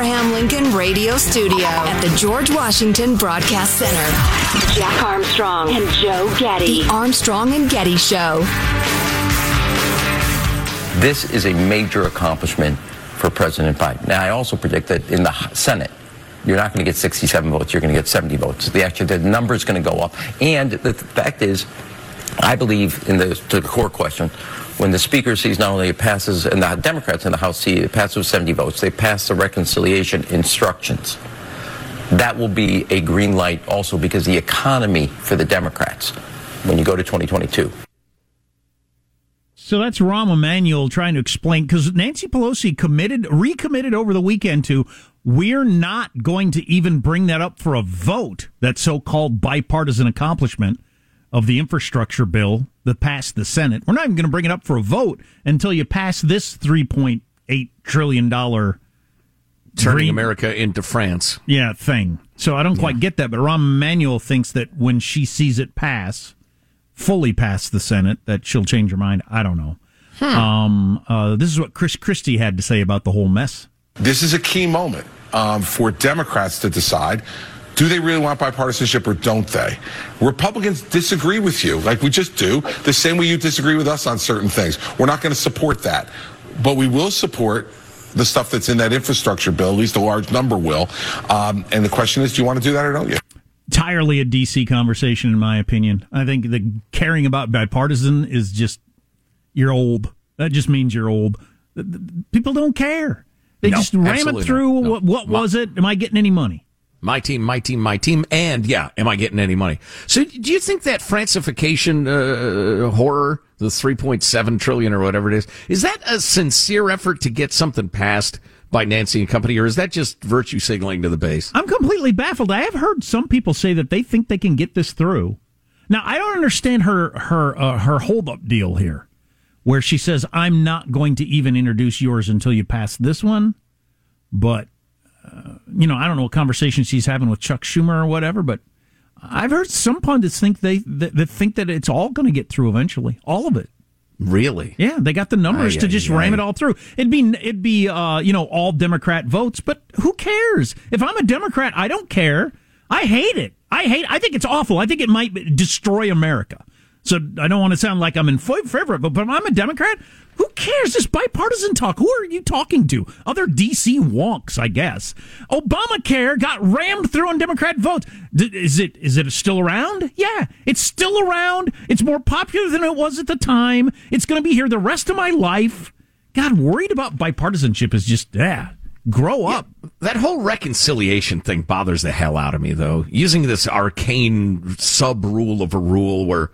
Abraham Lincoln Radio Studio at the George Washington Broadcast Center. Jack Armstrong and Joe Getty. The Armstrong and Getty Show. This is a major accomplishment for President Biden. Now, I also predict that in the Senate, you're not going to get 67 votes. You're going to get 70 votes. The actual the number is going to go up. And the fact is, I believe in the to the core question, when the speaker sees not only it passes, and the Democrats in the House see it passes with 70 votes, they pass the reconciliation instructions. That will be a green light also because the economy for the Democrats when you go to 2022. So that's Rahm Emanuel trying to explain because Nancy Pelosi committed, recommitted over the weekend to we're not going to even bring that up for a vote, that so called bipartisan accomplishment of the infrastructure bill that passed the Senate. We're not even going to bring it up for a vote until you pass this $3.8 trillion turning green, America into France. Yeah, thing. So I don't quite get that, but Rahm Emanuel thinks that when she sees it pass, fully pass the Senate, that she'll change her mind. I don't know. Hmm. Um, uh, this is what Chris Christie had to say about the whole mess. This is a key moment um, for Democrats to decide do they really want bipartisanship or don't they? Republicans disagree with you, like we just do, the same way you disagree with us on certain things. We're not going to support that. But we will support the stuff that's in that infrastructure bill, at least a large number will. Um, and the question is, do you want to do that or don't you? Entirely a DC conversation, in my opinion. I think the caring about bipartisan is just, you're old. That just means you're old. People don't care. They just ram it through. No. What, what was it? Am I getting any money? My team, my team, my team, and yeah, am I getting any money? So, do you think that Francification uh, horror, the 3.7 trillion or whatever it is, is that a sincere effort to get something passed by Nancy and company, or is that just virtue signaling to the base? I'm completely baffled. I have heard some people say that they think they can get this through. Now, I don't understand her her uh, her holdup deal here, where she says, "I'm not going to even introduce yours until you pass this one," but you know, I don't know what conversation she's having with Chuck Schumer or whatever, but I've heard some pundits think they that, that think that it's all going to get through eventually, all of it. Really? Yeah, they got the numbers aye, to just aye, ram aye. it all through. It'd be it'd be uh, you know all Democrat votes, but who cares? If I'm a Democrat, I don't care. I hate it. I hate. I think it's awful. I think it might destroy America. So I don't want to sound like I'm in favor of it, but I'm a Democrat, who cares? This bipartisan talk. Who are you talking to? Other DC wonks, I guess. Obamacare got rammed through on Democrat votes. Is it is it still around? Yeah, it's still around. It's more popular than it was at the time. It's going to be here the rest of my life. God, worried about bipartisanship is just yeah. Grow up. Yeah, that whole reconciliation thing bothers the hell out of me, though. Using this arcane sub rule of a rule where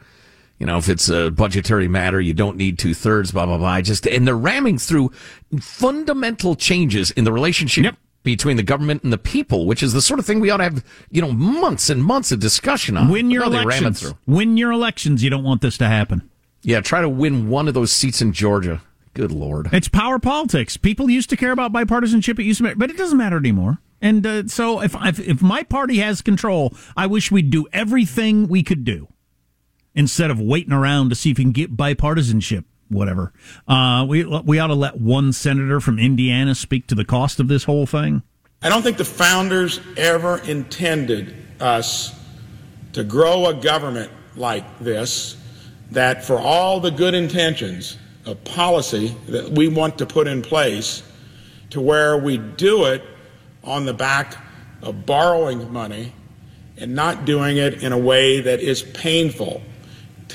you know, if it's a budgetary matter, you don't need two thirds, blah, blah, blah. Just, and they're ramming through fundamental changes in the relationship yep. between the government and the people, which is the sort of thing we ought to have, you know, months and months of discussion on. Win your elections. Win your elections. You don't want this to happen. Yeah, try to win one of those seats in Georgia. Good Lord. It's power politics. People used to care about bipartisanship. It used to matter, but it doesn't matter anymore. And uh, so if, if, if my party has control, I wish we'd do everything we could do instead of waiting around to see if we can get bipartisanship. Whatever. Uh, we we ought to let one senator from Indiana speak to the cost of this whole thing. I don't think the founders ever intended us to grow a government like this. That for all the good intentions of policy that we want to put in place, to where we do it on the back of borrowing money and not doing it in a way that is painful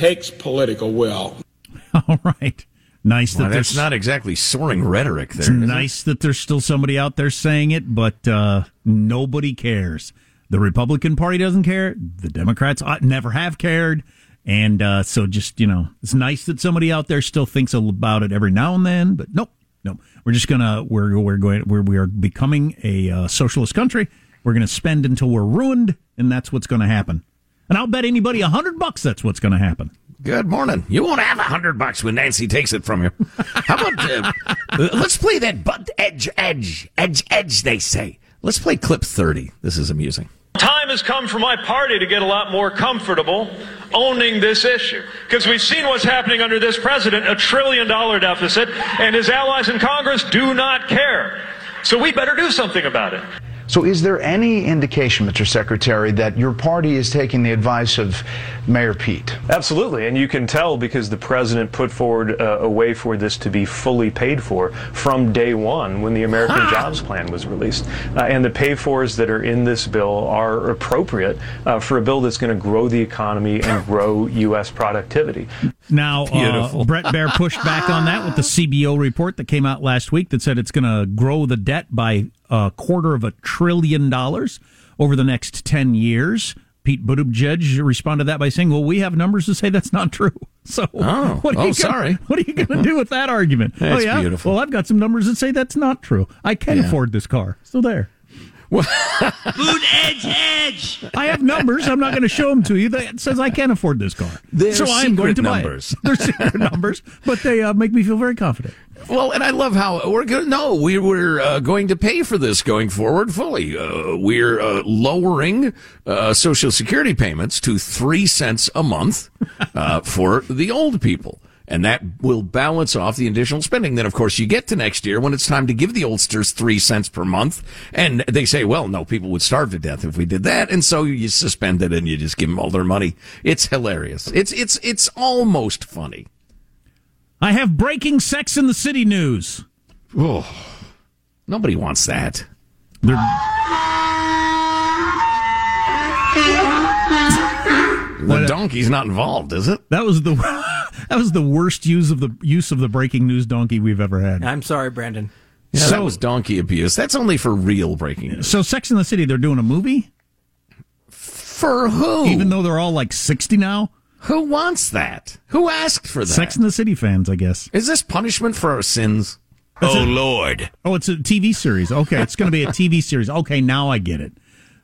takes political will. All right. Nice well, that that's not exactly soaring rhetoric there. It's nice it? that there's still somebody out there saying it, but uh, nobody cares. The Republican Party doesn't care. The Democrats ought, never have cared. And uh, so just, you know, it's nice that somebody out there still thinks about it every now and then, but nope, nope. We're just gonna we're we're going we're we are becoming a uh, socialist country. We're gonna spend until we're ruined, and that's what's going to happen. And I'll bet anybody a hundred bucks that's what's going to happen. Good morning. You won't have a hundred bucks when Nancy takes it from you. How about uh, let's play that butt edge, edge, edge, edge? They say. Let's play clip thirty. This is amusing. Time has come for my party to get a lot more comfortable owning this issue. Because we've seen what's happening under this president a trillion dollar deficit, and his allies in Congress do not care. So we better do something about it. So, is there any indication, Mr. Secretary, that your party is taking the advice of Mayor Pete? Absolutely, and you can tell because the president put forward uh, a way for this to be fully paid for from day one when the American Jobs Plan was released. Uh, and the pay fors that are in this bill are appropriate uh, for a bill that's going to grow the economy and grow U.S. productivity. Now, uh, Bret Baier pushed back on that with the CBO report that came out last week that said it's going to grow the debt by a quarter of a trillion dollars over the next 10 years. Pete Buttigieg responded to that by saying, "Well, we have numbers to say that's not true." So, Oh. what are Oh, you gonna, sorry. What are you going to do with that argument? That's oh yeah, beautiful. Well, I've got some numbers that say that's not true. I can Yeah. afford this car. Still there. Boot edge, edge. I have numbers. I'm not going to show them to you. That says I can't afford this car. They're so I am going to buy numbers. it. They're secret numbers, but they uh, make me feel very confident. Well, and I love how we're going. No, we, we're uh, going to pay for this going forward fully. Uh, we're uh, lowering uh, Social Security payments to three cents a month uh, for the old people, and that will balance off the additional spending. Then, of course, you get to next year when it's time to give the oldsters three cents per month, and they say, "Well, no, people would starve to death if we did that," and so you suspend it and you just give them all their money. It's hilarious. It's it's it's almost funny. I have breaking Sex in the City news. Oh, nobody wants that. They're- The donkey's not involved, is it? that was the that was the worst use of the use of the breaking news donkey we've ever had. I'm sorry, Brandon. Yeah, So- that was donkey abuse. That's only for real breaking news. So, Sex in the City, they're doing a movie, For who? even though they're all like sixty now. who wants that? Who asked for that? Sex in the City fans, I guess. Is this punishment for our sins? Oh, Lord. Oh, it's a TV series. Okay, it's going to be a TV series. Okay, now I get it.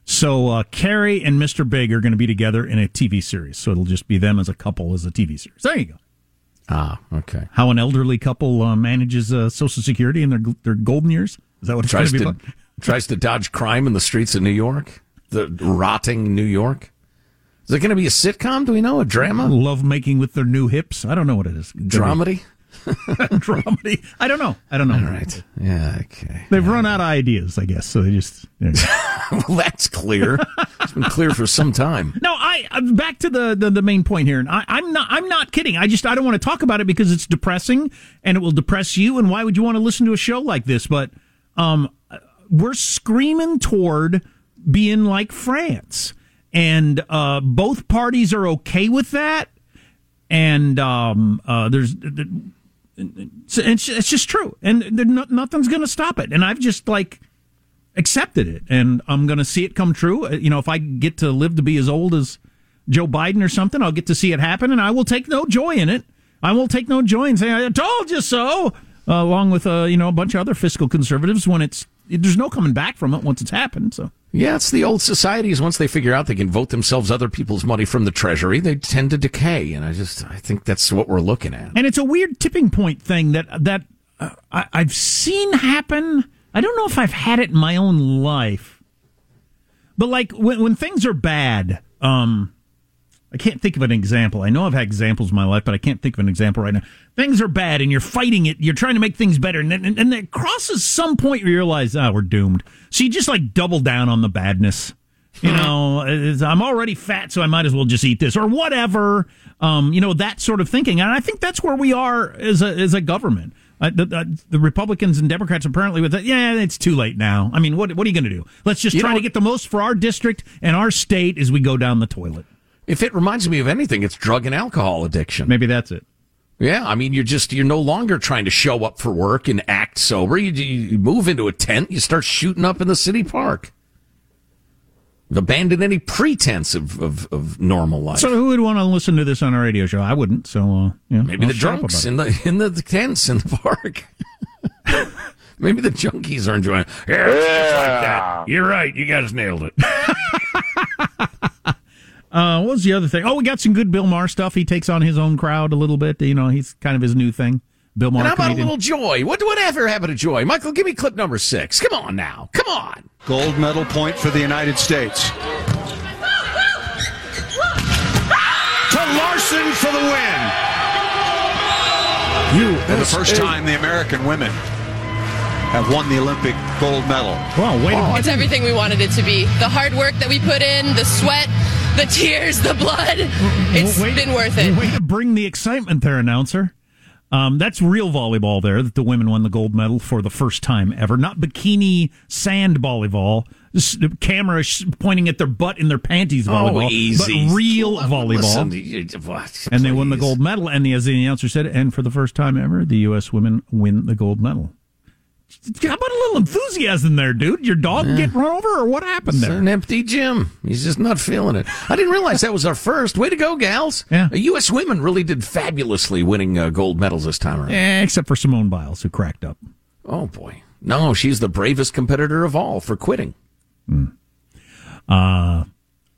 So uh, Carrie and Mr. Big are going to be together in a TV series. So it'll just be them as a couple as a TV series. There you go. Ah, okay. How an elderly couple uh, manages uh, Social Security in their their golden years. Is that what it's Tries to to tries to dodge crime in the streets of New York, the rotting New York. Is it going to be a sitcom? Do we know a drama, Love making with their new hips. I don't know what it is. dramedy? Dramedy. I don't know. I don't know. All right. Yeah. Okay. They've run out of ideas, I guess. So they just. yeah. Well, that's clear. it's been clear for some time. No, I uh, back to the, the the main point here, and I, I'm not I'm not kidding. I just I don't want to talk about it because it's depressing and it will depress you. And why would you want to listen to a show like this? But um, we're screaming toward being like France, and uh, both parties are okay with that. And um, uh, there's it's, it's just true, and nothing's going to stop it. And I've just like accepted it, and I'm going to see it come true. Uh, You know, if I get to live to be as old as Joe Biden or something, I'll get to see it happen, and I will take no joy in it. I will take no joy in saying "I told you so," uh, along with uh, you know a bunch of other fiscal conservatives. When it's there's no coming back from it once it's happened. So Yeah, it's the old societies. Once they figure out they can vote themselves other people's money from the treasury, they tend to decay. And I just, I think that's what we're looking at. And it's a weird tipping point thing that that uh, I, I've seen happen. I don't know if I've had it in my own life, but like when when things are bad, um, I can't think of an example. I know I've had examples in my life, but I can't think of an example right now. Things are bad, and you're fighting it. You're trying to make things better, and then and, and it crosses some point where you realize, ah, we're doomed. So you just like double down on the badness. You know, I'm already fat, so I might as well just eat this or whatever. Um, you know, that sort of thinking, and I think that's where we are as a as a government. Uh, the, the, the Republicans and Democrats apparently with that. Yeah, it's too late now. I mean, what what are you going to do? Let's just You try know- to get the most for our district and our state as we go down the toilet. If it reminds me of anything, it's drug and alcohol addiction. Maybe that's it. Yeah, I mean, you're just you're no longer trying to show up for work and act sober. You, you move into a tent, you start shooting up in the city park. Abandon any pretense of, of, of normal life. So who would want to listen to this on a radio show? I wouldn't. So uh, yeah, Maybe I'll the shut drunks in the in the tents in the park. Maybe the junkies are enjoying. It. Yeah, it's just like that. You're right. You guys nailed it. Uh, what was the other thing? Oh, we got some good Bill Maher stuff. He takes on his own crowd a little bit. You know, he's kind of his new thing. Bill Maher. And how about a little joy? What whatever happened to joy? Michael, give me clip number six. Come on now. Come on. Gold medal point for the United States. To Larson for the win. You For the first time, the American women have won the Olympic gold medal. Well, wait a It's everything we wanted it to be. The hard work that we put in, the sweat, the tears, the blood. It's Wait- been worth it. Way to bring the excitement there, announcer. Um, that's real volleyball there that the women won the gold medal for the first time ever. Not bikini sand volleyball, s- the camera sh- pointing at their butt in their panties volleyball, Oh, easy. but real Listen, volleyball. you- what? and they won the gold medal. And the, as the announcer said, and for the first time ever, the U.S. women win the gold medal. How about a little enthusiasm there, dude? Your dog get run over, or what happened It's there? an empty gym. He's just not feeling it. I didn't realize that was our first. Way to go, gals. Yeah. U.S. women really did fabulously winning uh, gold medals this time around. Eh, except for Simone Biles, who cracked up. Oh, boy. No, she's the bravest competitor of all for quitting. Uh,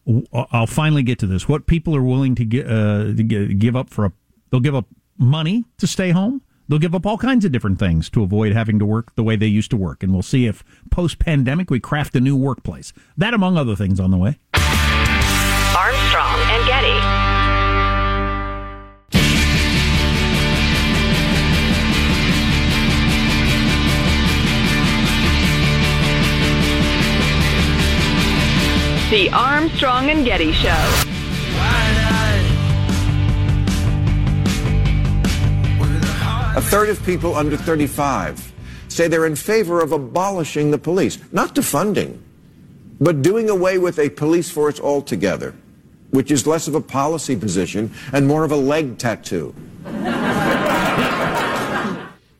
w- I'll finally get to this. What people are willing to, gi- uh, to give up for a, they'll give up money to stay home. They'll give up all kinds of different things to avoid having to work the way they used to work. And we'll see if post pandemic we craft a new workplace. That, among other things, on the way. Armstrong and Getty. The Armstrong and Getty Show. A third of people under 35 say they're in favor of abolishing the police, not defunding, but doing away with a police force altogether, which is less of a policy position and more of a leg tattoo.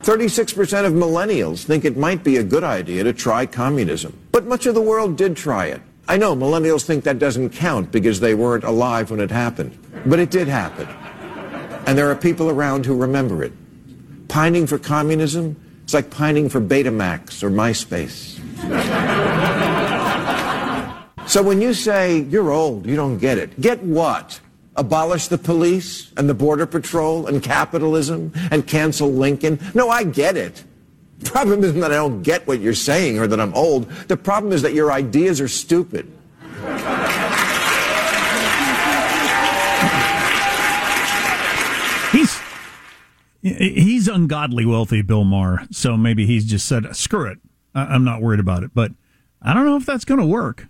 36% of millennials think it might be a good idea to try communism. But much of the world did try it. I know millennials think that doesn't count because they weren't alive when it happened. But it did happen. And there are people around who remember it. Pining for communism is like pining for Betamax or MySpace. so when you say you're old, you don't get it, get what? Abolish the police and the border patrol and capitalism and cancel Lincoln? No, I get it. The problem isn't that I don't get what you're saying or that I'm old. The problem is that your ideas are stupid. He's he's ungodly wealthy, Bill Maher. So maybe he's just said, "Screw it, I'm not worried about it." But I don't know if that's going to work.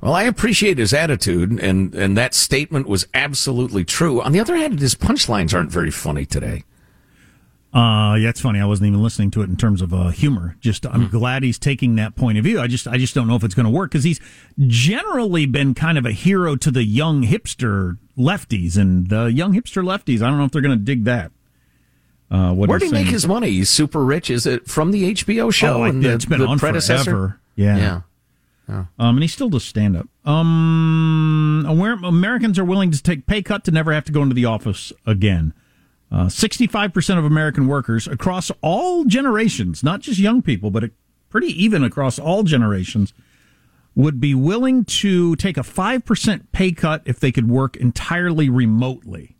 Well, I appreciate his attitude, and, and that statement was absolutely true. On the other hand, his punchlines aren't very funny today. Uh, yeah, it's funny. I wasn't even listening to it in terms of uh, humor. Just, I'm glad he's taking that point of view. I just, I just don't know if it's going to work because he's generally been kind of a hero to the young hipster lefties, and the young hipster lefties. I don't know if they're going to dig that. Uh, what Where did he make his money? He's super rich. Is it from the HBO show? Oh, and the, it's been the on predecessor? forever. Yeah. yeah. Um, and he still does stand up. Um, Americans are willing to take pay cut to never have to go into the office again. Uh, 65% of American workers across all generations, not just young people, but pretty even across all generations, would be willing to take a 5% pay cut if they could work entirely remotely.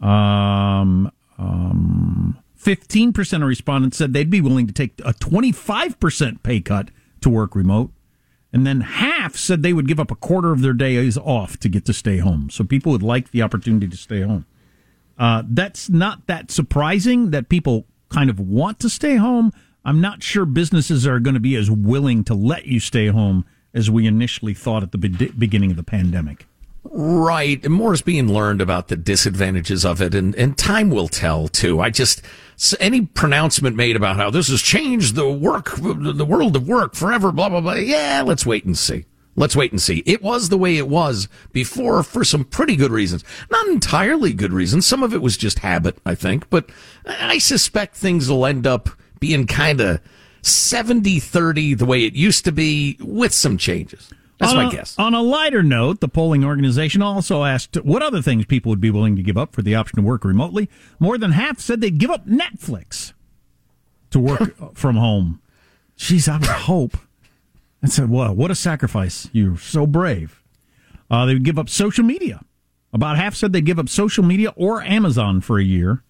Um, um, 15% of respondents said they'd be willing to take a 25% pay cut to work remote. And then half said they would give up a quarter of their days off to get to stay home. So people would like the opportunity to stay home. Uh, that's not that surprising that people kind of want to stay home. I'm not sure businesses are going to be as willing to let you stay home as we initially thought at the be- beginning of the pandemic. Right. And more is being learned about the disadvantages of it, and, and time will tell, too. I just, any pronouncement made about how this has changed the work, the world of work forever, blah, blah, blah. Yeah, let's wait and see. Let's wait and see. It was the way it was before for some pretty good reasons. Not entirely good reasons. Some of it was just habit, I think, but I suspect things will end up being kind of 70 30 the way it used to be with some changes. That's on my a, guess. On a lighter note, the polling organization also asked what other things people would be willing to give up for the option to work remotely. More than half said they'd give up Netflix to work from home. Jeez, I would hope. I said, "Well, what a sacrifice! You're so brave." Uh, they would give up social media. About half said they'd give up social media or Amazon for a year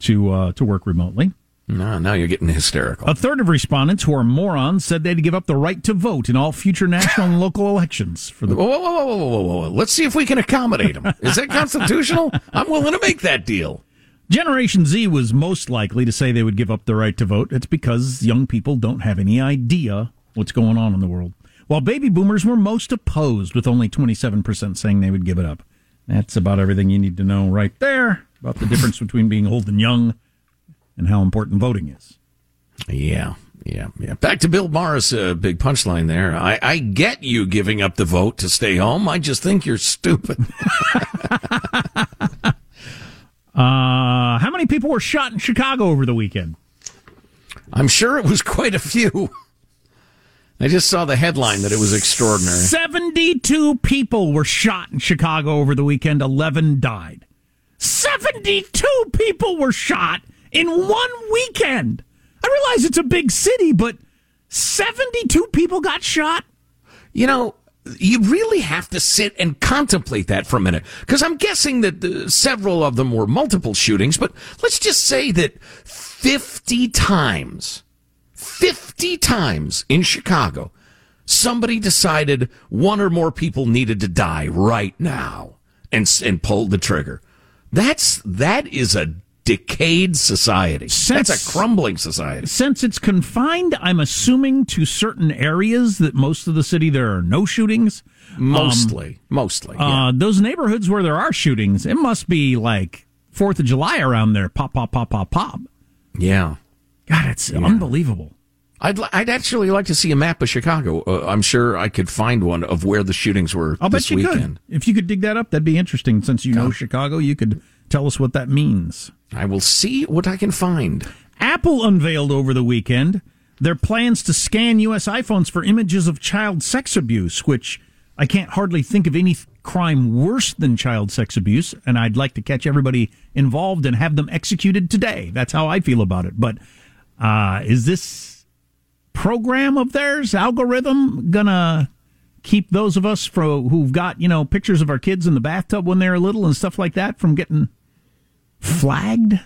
to uh, to work remotely. No, now you're getting hysterical. A third of respondents who are morons said they'd give up the right to vote in all future national and local elections for the Whoa, whoa, whoa, whoa, whoa, whoa. Let's see if we can accommodate them. Is that constitutional? I'm willing to make that deal. Generation Z was most likely to say they would give up the right to vote. It's because young people don't have any idea what's going on in the world. While baby boomers were most opposed, with only 27% saying they would give it up. That's about everything you need to know right there about the difference between being old and young and how important voting is. Yeah, yeah, yeah. Back to Bill Maher's uh, big punchline there. I, I get you giving up the vote to stay home. I just think you're stupid. uh, how many people were shot in Chicago over the weekend? I'm sure it was quite a few. I just saw the headline that it was extraordinary. 72 people were shot in Chicago over the weekend, 11 died. 72 people were shot in one weekend. I realize it's a big city, but 72 people got shot. You know, you really have to sit and contemplate that for a minute. Because I'm guessing that uh, several of them were multiple shootings, but let's just say that 50 times, 50 times in Chicago, somebody decided one or more people needed to die right now and, and pulled the trigger. That's, that is a decayed society. Since, That's a crumbling society. Since it's confined, I'm assuming to certain areas that most of the city there are no shootings. Mostly, um, mostly. Yeah. Uh, those neighborhoods where there are shootings, it must be like Fourth of July around there. Pop, pop, pop, pop, pop. Yeah. God, it's yeah. unbelievable. I'd I'd actually like to see a map of Chicago. Uh, I'm sure I could find one of where the shootings were I'll this bet you weekend. Could. If you could dig that up, that'd be interesting. Since you know Chicago, you could tell us what that means. I will see what I can find. Apple unveiled over the weekend their plans to scan U.S. iPhones for images of child sex abuse, which I can't hardly think of any crime worse than child sex abuse, and I'd like to catch everybody involved and have them executed today. That's how I feel about it. But uh, is this program of theirs, algorithm, gonna keep those of us from who've got you know pictures of our kids in the bathtub when they're little and stuff like that from getting flagged?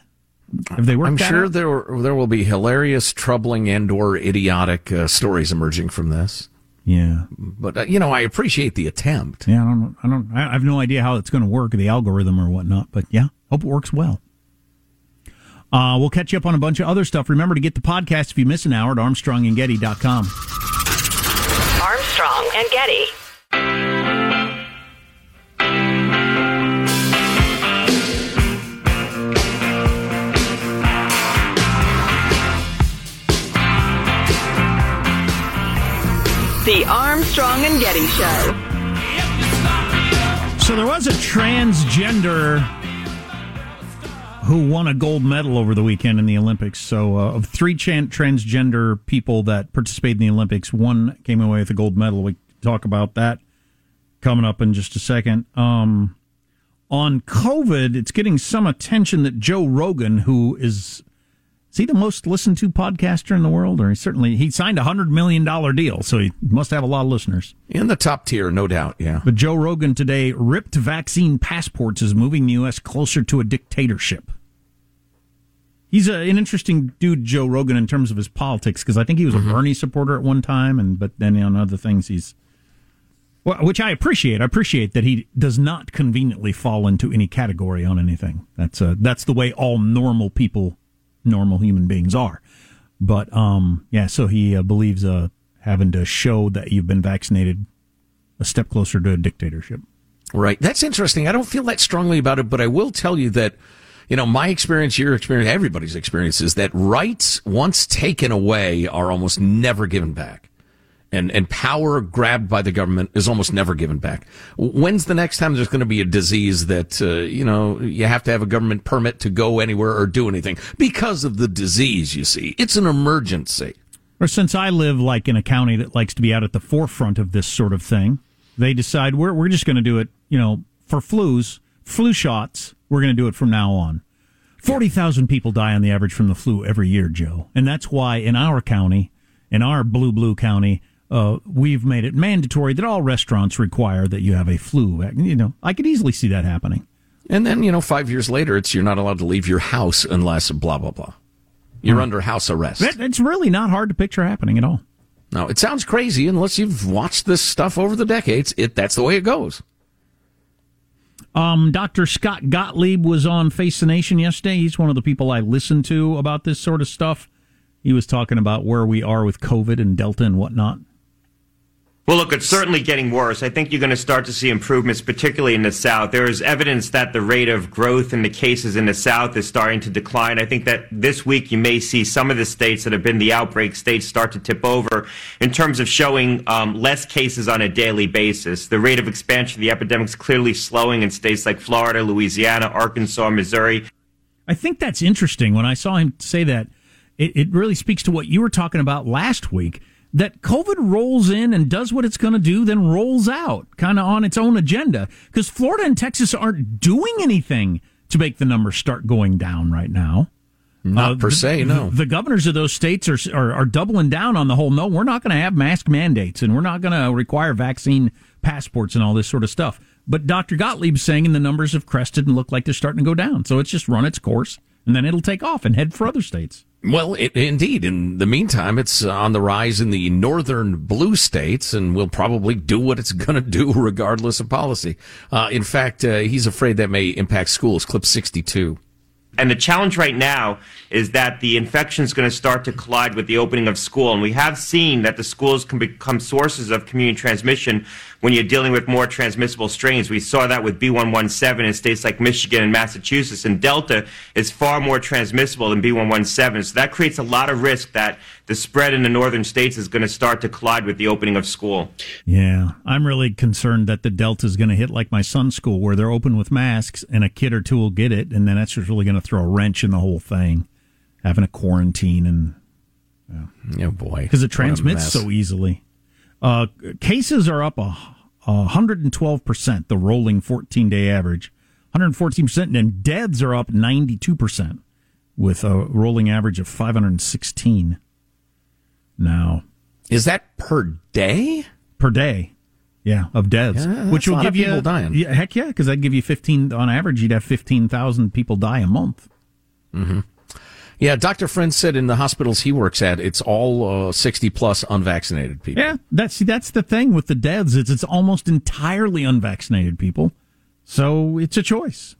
Have they worked I'm sure out? there there will be hilarious, troubling, and or idiotic uh, stories emerging from this. Yeah, but uh, you know, I appreciate the attempt. Yeah, I don't, I don't, I have no idea how it's going to work, the algorithm or whatnot. But yeah, hope it works well. Uh, we'll catch you up on a bunch of other stuff. Remember to get the podcast if you miss an hour at armstrongandgetty.com. Armstrong and Getty. The Armstrong and Getty Show. So there was a transgender who won a gold medal over the weekend in the Olympics. So, uh, of three transgender people that participated in the Olympics, one came away with a gold medal. We talk about that coming up in just a second. Um, on COVID, it's getting some attention that Joe Rogan, who is is he the most listened to podcaster in the world, or he certainly he signed a hundred million dollar deal, so he must have a lot of listeners in the top tier, no doubt. Yeah, but Joe Rogan today ripped vaccine passports is moving the U.S. closer to a dictatorship. He's a, an interesting dude, Joe Rogan, in terms of his politics, because I think he was mm-hmm. a Bernie supporter at one time, and but then on other things he's, well, which I appreciate. I appreciate that he does not conveniently fall into any category on anything. That's uh, that's the way all normal people, normal human beings are. But um, yeah, so he uh, believes uh, having to show that you've been vaccinated a step closer to a dictatorship. Right. That's interesting. I don't feel that strongly about it, but I will tell you that you know, my experience, your experience, everybody's experience is that rights, once taken away, are almost never given back. And, and power grabbed by the government is almost never given back. When's the next time there's going to be a disease that, uh, you know, you have to have a government permit to go anywhere or do anything because of the disease, you see? It's an emergency. Or since I live like in a county that likes to be out at the forefront of this sort of thing, they decide we're, we're just going to do it, you know, for flus, flu shots, we're going to do it from now on. 40,000 people die on the average from the flu every year, Joe. And that's why in our county, in our blue, blue county, uh, we've made it mandatory that all restaurants require that you have a flu. You know, I could easily see that happening. And then, you know, five years later, it's you're not allowed to leave your house unless blah, blah, blah. You're mm. under house arrest. it's really not hard to picture happening at all. No, it sounds crazy unless you've watched this stuff over the decades. It That's the way it goes. Um, Dr. Scott Gottlieb was on Face the Nation yesterday. He's one of the people I listen to about this sort of stuff. He was talking about where we are with COVID and Delta and whatnot. Well, look, it's certainly getting worse. I think you're going to start to see improvements, particularly in the South. There is evidence that the rate of growth in the cases in the South is starting to decline. I think that this week you may see some of the states that have been the outbreak states start to tip over in terms of showing um, less cases on a daily basis. The rate of expansion of the epidemic is clearly slowing in states like Florida, Louisiana, Arkansas, Missouri. I think that's interesting. When I saw him say that, it, it really speaks to what you were talking about last week that COVID rolls in and does what it's going to do, then rolls out kind of on its own agenda. Because Florida and Texas aren't doing anything to make the numbers start going down right now. Not uh, per se, no. The, the, governors of those states are, are, are doubling down on the whole. No, we're not going to have mask mandates, and we're not going to require vaccine passports and all this sort of stuff. But Dr. Gottlieb's saying, and the numbers have crested and look like they're starting to go down. So it's just run its course, and then it'll take off and head for other states. Well, it, indeed. In the meantime, it's on the rise in the northern blue states, and will probably do what it's going to do regardless of policy. Uh, in fact, uh, he's afraid that may impact schools. Clip 62. And the challenge right now is that the infection is going to start to collide with the opening of school. And we have seen that the schools can become sources of community transmission when you're dealing with more transmissible strains. We saw that with B117 in states like Michigan and Massachusetts. And Delta is far more transmissible than B117. So that creates a lot of risk that the spread in the northern states is going to start to collide with the opening of school. Yeah, I'm really concerned that the Delta is going to hit like my son's school, where they're open with masks and a kid or two will get it. And then that's just really going to throw a wrench in the whole thing, having a quarantine and. Yeah. Oh boy! Because it transmits so easily. Uh, cases are up a, a 112%, the rolling 14 day average. 114%, and deaths are up 92%, with a rolling average of 516 now. Is that per day? Per day. Yeah, of deaths, yeah, which will give you dying. Yeah, heck yeah, because that'd give you fifteen on average. You'd have fifteen thousand people die a month. Mm-hmm. Yeah, Dr. Friend said in the hospitals he works at, it's all uh, 60 plus unvaccinated people. Yeah, that's that's the thing with the deaths. It's it's almost entirely unvaccinated people. So it's a choice.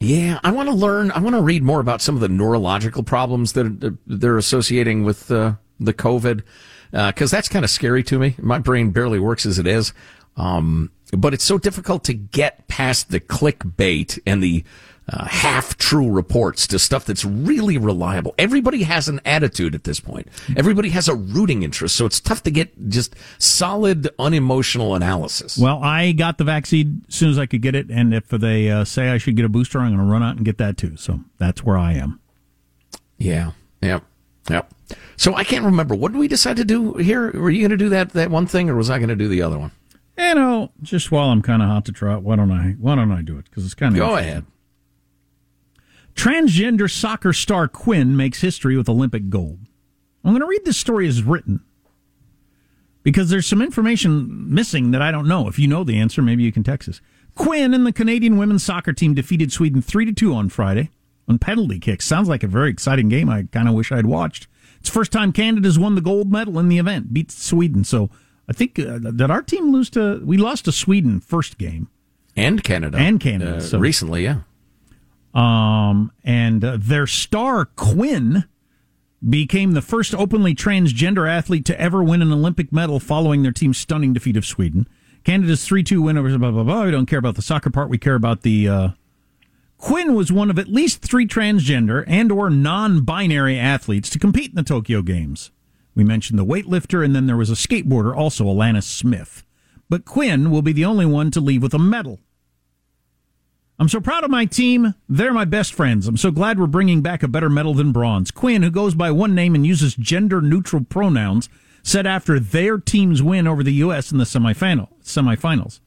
Yeah, I want to learn. I want to read more about some of the neurological problems that they're associating with uh, the COVID, because uh, that's kind of scary to me. My brain barely works as it is. Um, but it's so difficult to get past the clickbait and the uh, half true reports to stuff that's really reliable. Everybody has an attitude at this point. Everybody has a rooting interest, so it's tough to get just solid, unemotional analysis. Well, I got the vaccine as soon as I could get it, and if they uh, say I should get a booster, I'm going to run out and get that too. So that's where I am. Yeah. Yep. Yep. So I can't remember. What did we decide to do here? Were you going to do that that one thing, or was I going to do the other one? You know, just while I'm kind of hot to trot, why don't I? Why don't I do it? Because it's kind of go ahead. Transgender soccer star Quinn makes history with Olympic gold. I'm going to read this story as written because there's some information missing that I don't know. If you know the answer, maybe you can text us. Quinn and the Canadian women's soccer team defeated Sweden 3 to 2 on Friday on penalty kicks. Sounds like a very exciting game. I kind of wish I'd watched. It's the first time Canada's won the gold medal in the event, beat Sweden. So I think uh, did our team lose to we lost to Sweden first game and Canada and Canada uh, so. recently, yeah. Um, and uh, their star, Quinn, became the first openly transgender athlete to ever win an Olympic medal following their team's stunning defeat of Sweden. Canada's 3 2 win over blah, blah, blah. We don't care about the soccer part. We care about the. Uh, Quinn was one of at least three transgender and or non-binary athletes to compete in the Tokyo Games. We mentioned the weightlifter, and then there was a skateboarder, also Alana Smith. But Quinn will be the only one to leave with a medal. I'm so proud of my team. They're my best friends. I'm so glad we're bringing back a better medal than bronze. Quinn, who goes by one name and uses gender neutral pronouns, said after their team's win over the U.S. in the semifinal, semifinals.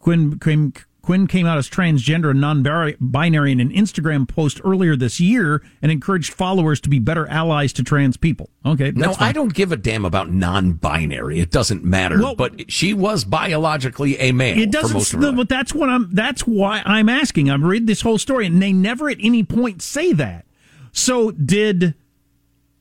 Quinn came, Quinn came out as transgender and non-binary in an Instagram post earlier this year and encouraged followers to be better allies to trans people. Okay, no, fine. I don't give a damn about non-binary. It doesn't matter. Well, but she was biologically a man. It doesn't. but that's what I'm. That's why I'm asking. I've read this whole story, and they never at any point say that. So did.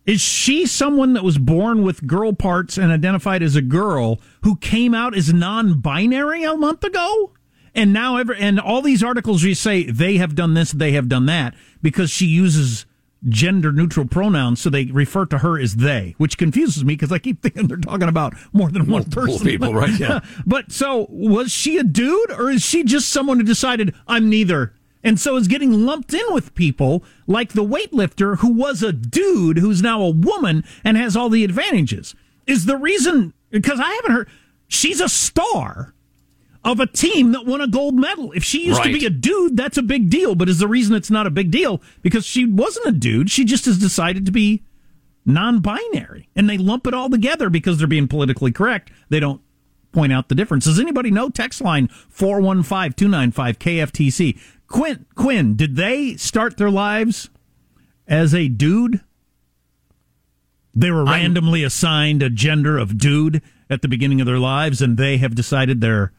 Is she someone that was born with girl parts and identified as a girl who came out as non binary a month ago? And now, ever and all these articles you say they have done this, they have done that because she uses gender neutral pronouns, so they refer to her as they, which confuses me because I keep thinking they're talking about more than one Multiple person. people, right, yeah. but so was she a dude or is she just someone who decided I'm neither? And so is getting lumped in with people like the weightlifter who was a dude who's now a woman and has all the advantages. Is the reason because I haven't heard she's a star of a team that won a gold medal. If she used to be a dude, that's a big deal. But is the reason it's not a big deal because she wasn't a dude. She just has decided to be non-binary, and they lump it all together because they're being politically correct. They don't point out the difference. Does anybody know? Text line 415-295-KFTC. Quinn, Quinn, did they start their lives as a dude? They were randomly assigned a gender of dude at the beginning of their lives, and they have decided they're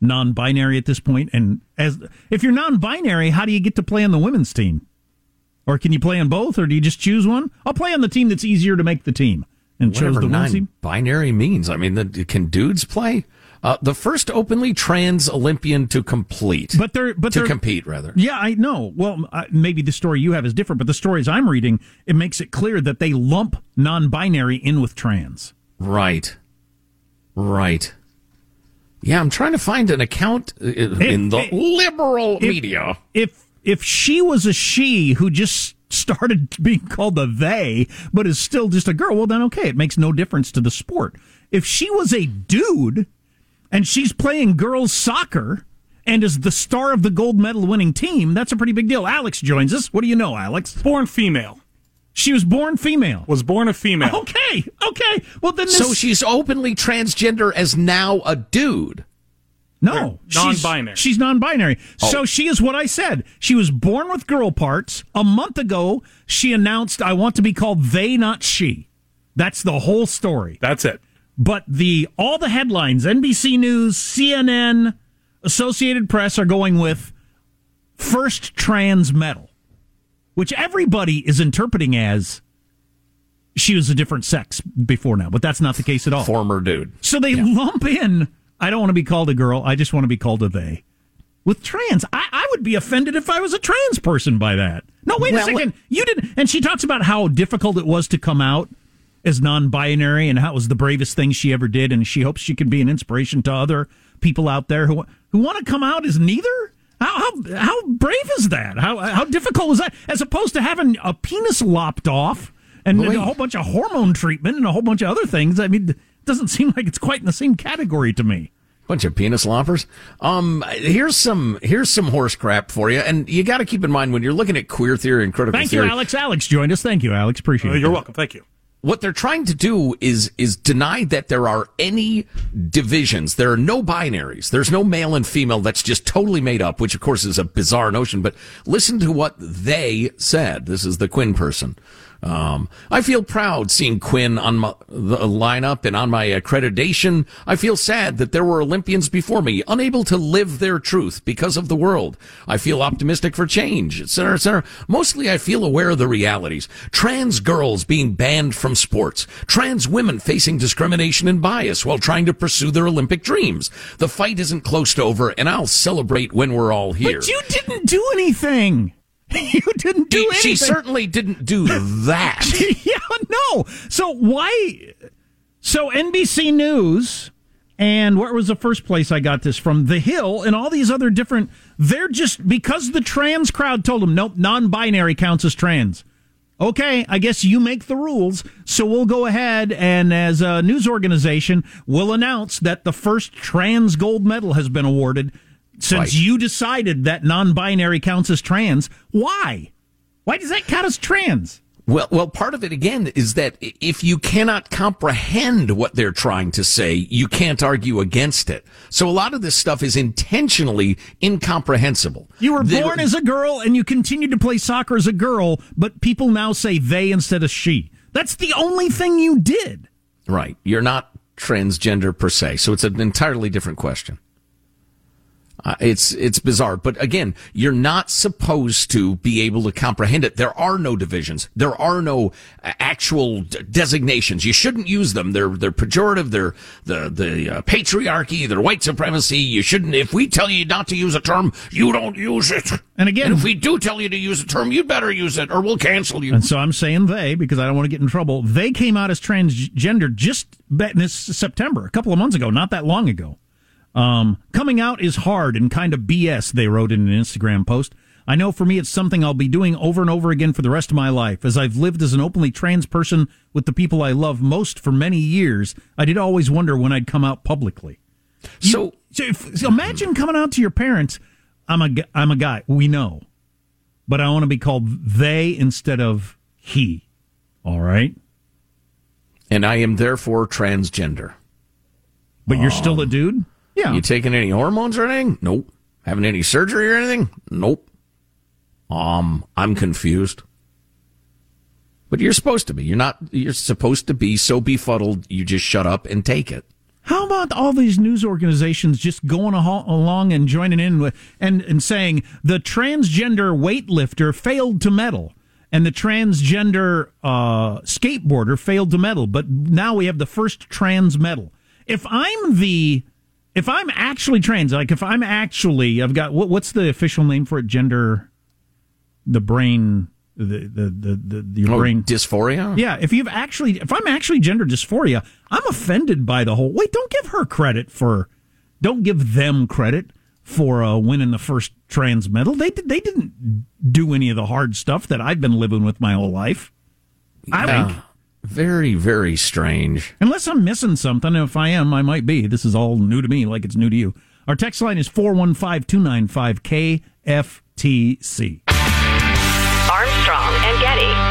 non-binary at this. And as if you're non-binary, how do you get to play on the women's team? Or can you play on both, or do you just choose one? I'll play on the team that's easier to make the team, and chose Whatever the women's team. non-binary means. I mean, the, can dudes play? Uh, the first openly trans Olympian to complete, But they're but to they're, compete rather. Yeah, I know. Well, uh, maybe the story you have is different, but the stories I'm reading it makes it clear that they lump non-binary in with trans. Right, right. Yeah, I'm trying to find an account uh, in the if- liberal if- media. If if she was a she who just started being called a they, but is still just a girl, well then okay, it makes no difference to the sport. If she was a dude and she's playing girls soccer and is the star of the gold medal winning team, that's a pretty big deal. Alex joins us. What do you know, Alex? Born female. She was born female. Was born a female. Okay, okay. Well then, this, So she's openly transgender as now a dude. No, she's- non-binary. She's, non-binary. Oh. So she is what I said. She was born with girl parts. A month ago, she announced, "I want to be called they, not she." That's the whole story. That's it. But the all the headlines, NBC News, CNN, Associated Press are going with first trans medal, which everybody is interpreting as she was a different sex before now, but that's not the case at all. Former dude. So they lump in, I don't want to be called a girl, I just want to be called a they. With trans, I, I would be offended if I was a trans person by that. No, wait Well, a second. You didn't. And she talks about how difficult it was to come out as non binary and how it was the bravest thing she ever did. And she hopes she can be an inspiration to other people out there who, who want to come out as neither. How, how, how brave is that? How, how difficult is that? As opposed to having a penis lopped off and, and a whole bunch of hormone treatment and a whole bunch of other things. I mean, it doesn't seem like it's quite in the same category to me. Bunch of penis loppers. Um, here's some here's some horse crap for you, and you got to keep in mind when you're looking at queer theory and critical Thank you. Alex. Alex joined us. Thank you, Alex. Appreciate Uh, it. you're welcome. Thank you. What they're trying to do is is deny that there are any divisions. There are no binaries. There's no male and female. That's just totally made up, which of course is a bizarre notion. But listen to what they said. This is the Quinn person. Um, I feel proud seeing Quinn on my, the lineup and on my accreditation. I feel sad that there were Olympians before me unable to live their truth because of the world. I feel optimistic for change, etc., etc. Mostly, I feel aware of the realities. Trans girls being banned from sports. Trans women facing discrimination and bias while trying to pursue their Olympic dreams. The fight isn't close to over, and I'll celebrate when we're all here. But you didn't do anything. You didn't do anything. she certainly didn't do that. yeah, no. So why? So NBC News and where was the first place I got this from? The Hill and all these other different. They're just because the trans crowd told them nope, non-binary counts as trans. Okay, I guess you make the rules, so we'll go ahead and, as a news organization, we'll announce that the first trans gold medal has been awarded since Right. you decided that non-binary counts as trans. Why? Why does that count as trans? Well, well, part of it again is that if you cannot comprehend what they're trying to say, you can't argue against it. So a lot of this stuff is intentionally incomprehensible. You were born as a girl and you continued to play soccer as a girl, but people now say they instead of she. That's the only thing you did. right. You're not transgender per se, so it's an entirely different question. Uh, it's it's bizarre, but again, you're not supposed to be able to comprehend it. There are no divisions. There are no uh, actual d- designations. You shouldn't use them. They're they're pejorative. They're the the uh, patriarchy. They're white supremacy. You shouldn't. If we tell you not to use a term, you don't use it. And again, and if we do tell you to use a term, you'd better use it, or we'll cancel you. And so I'm saying they because I don't want to get in trouble. They came out as transgender just this September, a couple of months ago, not that long ago. Um, coming out is hard and kind of BS, they wrote in an Instagram post. I know for me it's something I'll be doing over and over again for the rest of my life. As I've lived as an openly trans person with the people I love most for many years, I did always wonder when I'd come out publicly. So, so, if, so imagine coming out to your parents, I'm a, I'm a guy, we know, but I want to be called they instead of he. All right? And I am therefore transgender. But you're still a dude? Yeah. You taking any hormones or anything? Nope. Having any surgery or anything? Nope. Um, I'm confused. But you're supposed to be. You're not, you're supposed to be so befuddled you just shut up and take it. How about all these news organizations just going along and joining in with and, and saying the transgender weightlifter failed to medal and the transgender uh, skateboarder failed to medal, but now we have the first trans medal. If I'm the if I'm actually trans, like if I'm actually, I've got what, what's the official name for it? Gender, the brain, the the the, the your oh, brain dysphoria. Yeah, if you've actually, if I'm actually gender dysphoria, I'm offended by the whole. Wait, don't give her credit for, don't give them credit for uh, winning the first trans medal. They they didn't do any of the hard stuff that I've been living with my whole life. I Yeah. Think. Very, very strange. Unless I'm missing something. If I am, I might be. This is all new to me, like it's new to you. Our text line is 415 295 KFTC. Armstrong and Getty.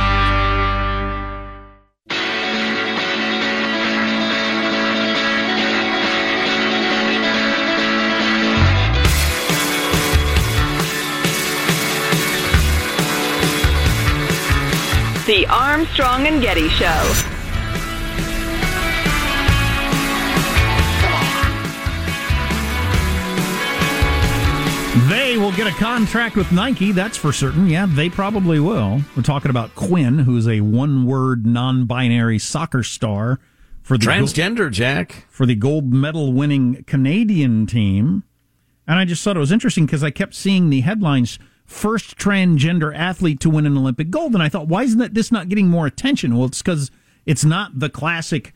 The Armstrong and Getty Show. They will get a contract with Nike, that's for certain. Yeah, they probably will. We're talking about Quinn, who's a one word non binary soccer star for the Transgender, Jack. For the gold medal winning Canadian team. And I just thought it was interesting because I kept seeing the headlines first transgender athlete to win an Olympic gold. And I thought, why isn't that this not getting more attention? Well, it's because it's not the classic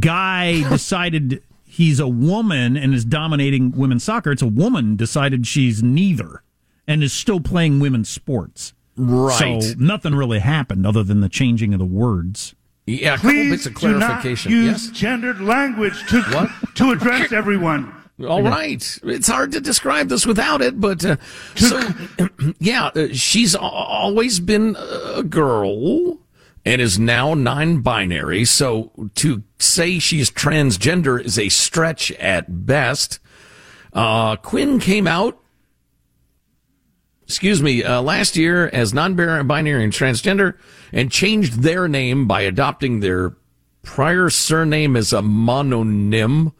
guy decided he's a woman and is dominating women's soccer. It's a woman decided she's neither and is still playing women's sports. Right. So nothing really happened other than the changing of the words. Yeah, a couple Please bits of do not clarification. use yes. gendered language to to address everyone. All right. It's hard to describe this without it, but uh, so yeah, uh, she's al- always been a girl and is now non-binary. So to say she's transgender is a stretch at best. Uh, Quinn came out, excuse me, uh, last year as non-binary and transgender, and changed their name by adopting their prior surname as a mononym.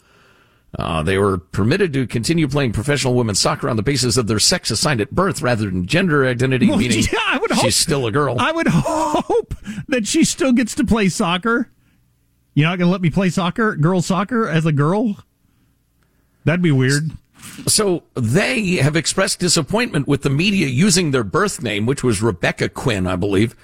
Uh, they were permitted to continue playing professional women's soccer on the basis of their sex assigned at birth rather than gender identity, Well, meaning yeah, I would hope- she's still a girl. I would hope that she still gets to play soccer. You're not going to let me play soccer, girl soccer, as a girl? That'd be weird. So they have expressed disappointment with the media using their birth name, which was Rebecca Quinn, I believe,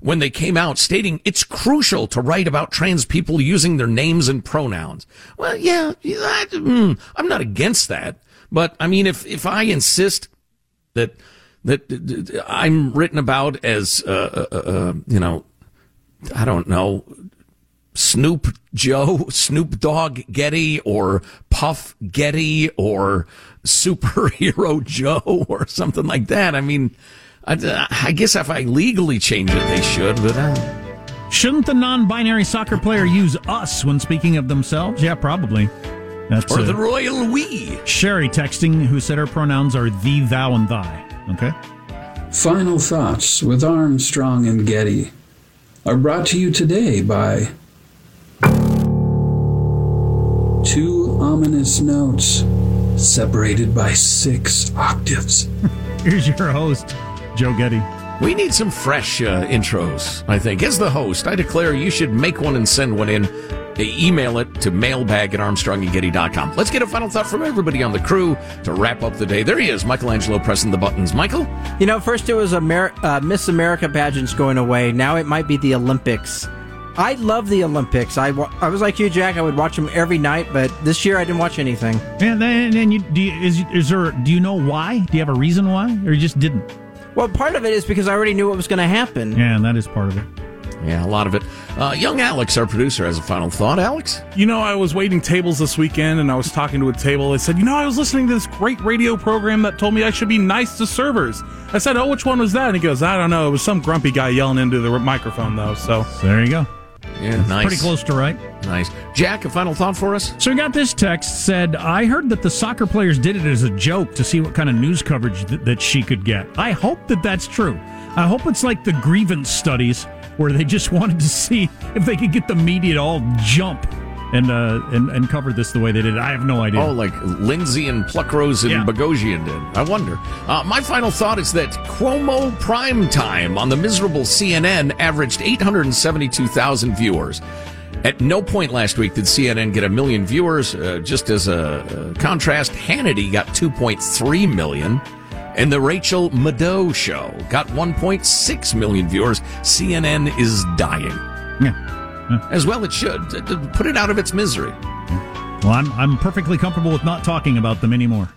when they came out stating it's crucial to write about trans people using their names and pronouns. Well, yeah, I, mm, I'm not against that, but I mean, if if I insist that that, I'm written about as uh, uh, uh, you know, I don't know, Snoop Joe, Snoop Dogg Getty, or Puff Getty, or Superhero Joe, or something like that. I mean, I, I guess if I legally change it, they should, but. Uh, Shouldn't the non-binary soccer player use us when speaking of themselves? Yeah, probably. That's or uh, the royal we. Sherry texting who said her pronouns are thee, thou, and thy. Okay. Final thoughts with Armstrong and Getty are brought to you today by two ominous notes separated by six octaves. Here's your host, Joe Getty. We need some fresh uh, intros, I think. As the host, I declare you should make one and send one in. Uh, Email it to mailbag at armstrongandgetty.com. Let's get a final thought from everybody on the crew to wrap up the day. There he is, Michelangelo pressing the buttons. Michael? You know, first it was Amer- uh, Miss America pageants going away. Now it might be the Olympics. I love the Olympics. I, wa- I was like you, Jack. I would watch them every night, but this year I didn't watch anything. And then, and you, do you, is, is there? Do you know why? Do you have a reason why, or you just didn't? Well, part of it is because I already knew what was going to happen. Yeah, and that is part of it. Yeah, a lot of it. Uh, young Alex, our producer, has a final thought. Alex? You know, I was waiting tables this weekend and I was talking to a table. They said, You know, I was listening to this great radio program that told me I should be nice to servers. I said, Oh, which one was that? And he goes, I don't know. It was some grumpy guy yelling into the microphone, though. So there you go. Yeah, nice. Pretty close to right. Nice. Jack, a final thought for us? So we got this text said, I heard that the soccer players did it as a joke to see what kind of news coverage th- that she could get. I hope that that's true. I hope it's like the grievance studies where they just wanted to see if they could get the media to all jump and uh, and, and cover this the way they did. I have no idea. Oh, like Lindsay and Pluckrose and Yeah. Boghossian did. I wonder. Uh, my final thought is that Cuomo Prime Time on the miserable CNN averaged 872,000 viewers. At no point last week did CNN get a million viewers. Uh, just as a, uh contrast, Hannity got 2.3 million. And the Rachel Maddow show got 1.6 million viewers. CNN is dying. Yeah. As well it should. Put it out of its misery. Well, I'm, I'm perfectly comfortable with not talking about them anymore.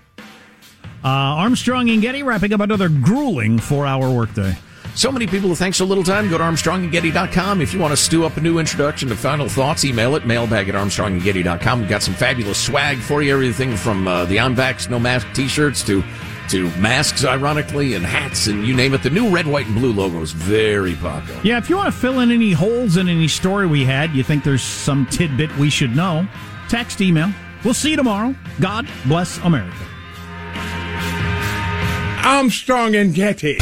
Uh, Armstrong and Getty wrapping up another grueling four hour workday. So many people who thanks so little time. Go to armstrongandgetty.com. If you want to stew up a new introduction to Final Thoughts, email it, mailbag at armstrongandgetty.com. We've got some fabulous swag for you. Everything from uh, the on vax, no mask t-shirts to to masks, ironically, and hats, and you name it. The new red, white, and blue logo is very popular. Yeah, if you want to fill in any holes in any story we had, you think there's some tidbit we should know, text, email. We'll see you tomorrow. God bless America. Armstrong and Getty.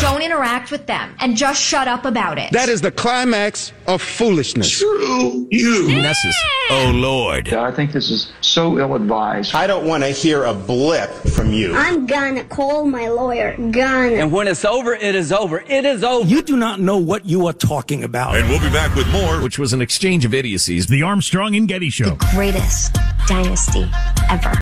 Don't interact with them and just shut up about it. That is the climax of foolishness. True you. Nessus. Oh, Lord. I think this is so ill advised. I don't want to hear a blip from you. I'm gonna call my lawyer. Gonna. And when it's over, it is over. It is over. You do not know what you are talking about. And we'll be back with more. Which was an exchange of idiocies. The Armstrong and Getty Show. The greatest dynasty ever.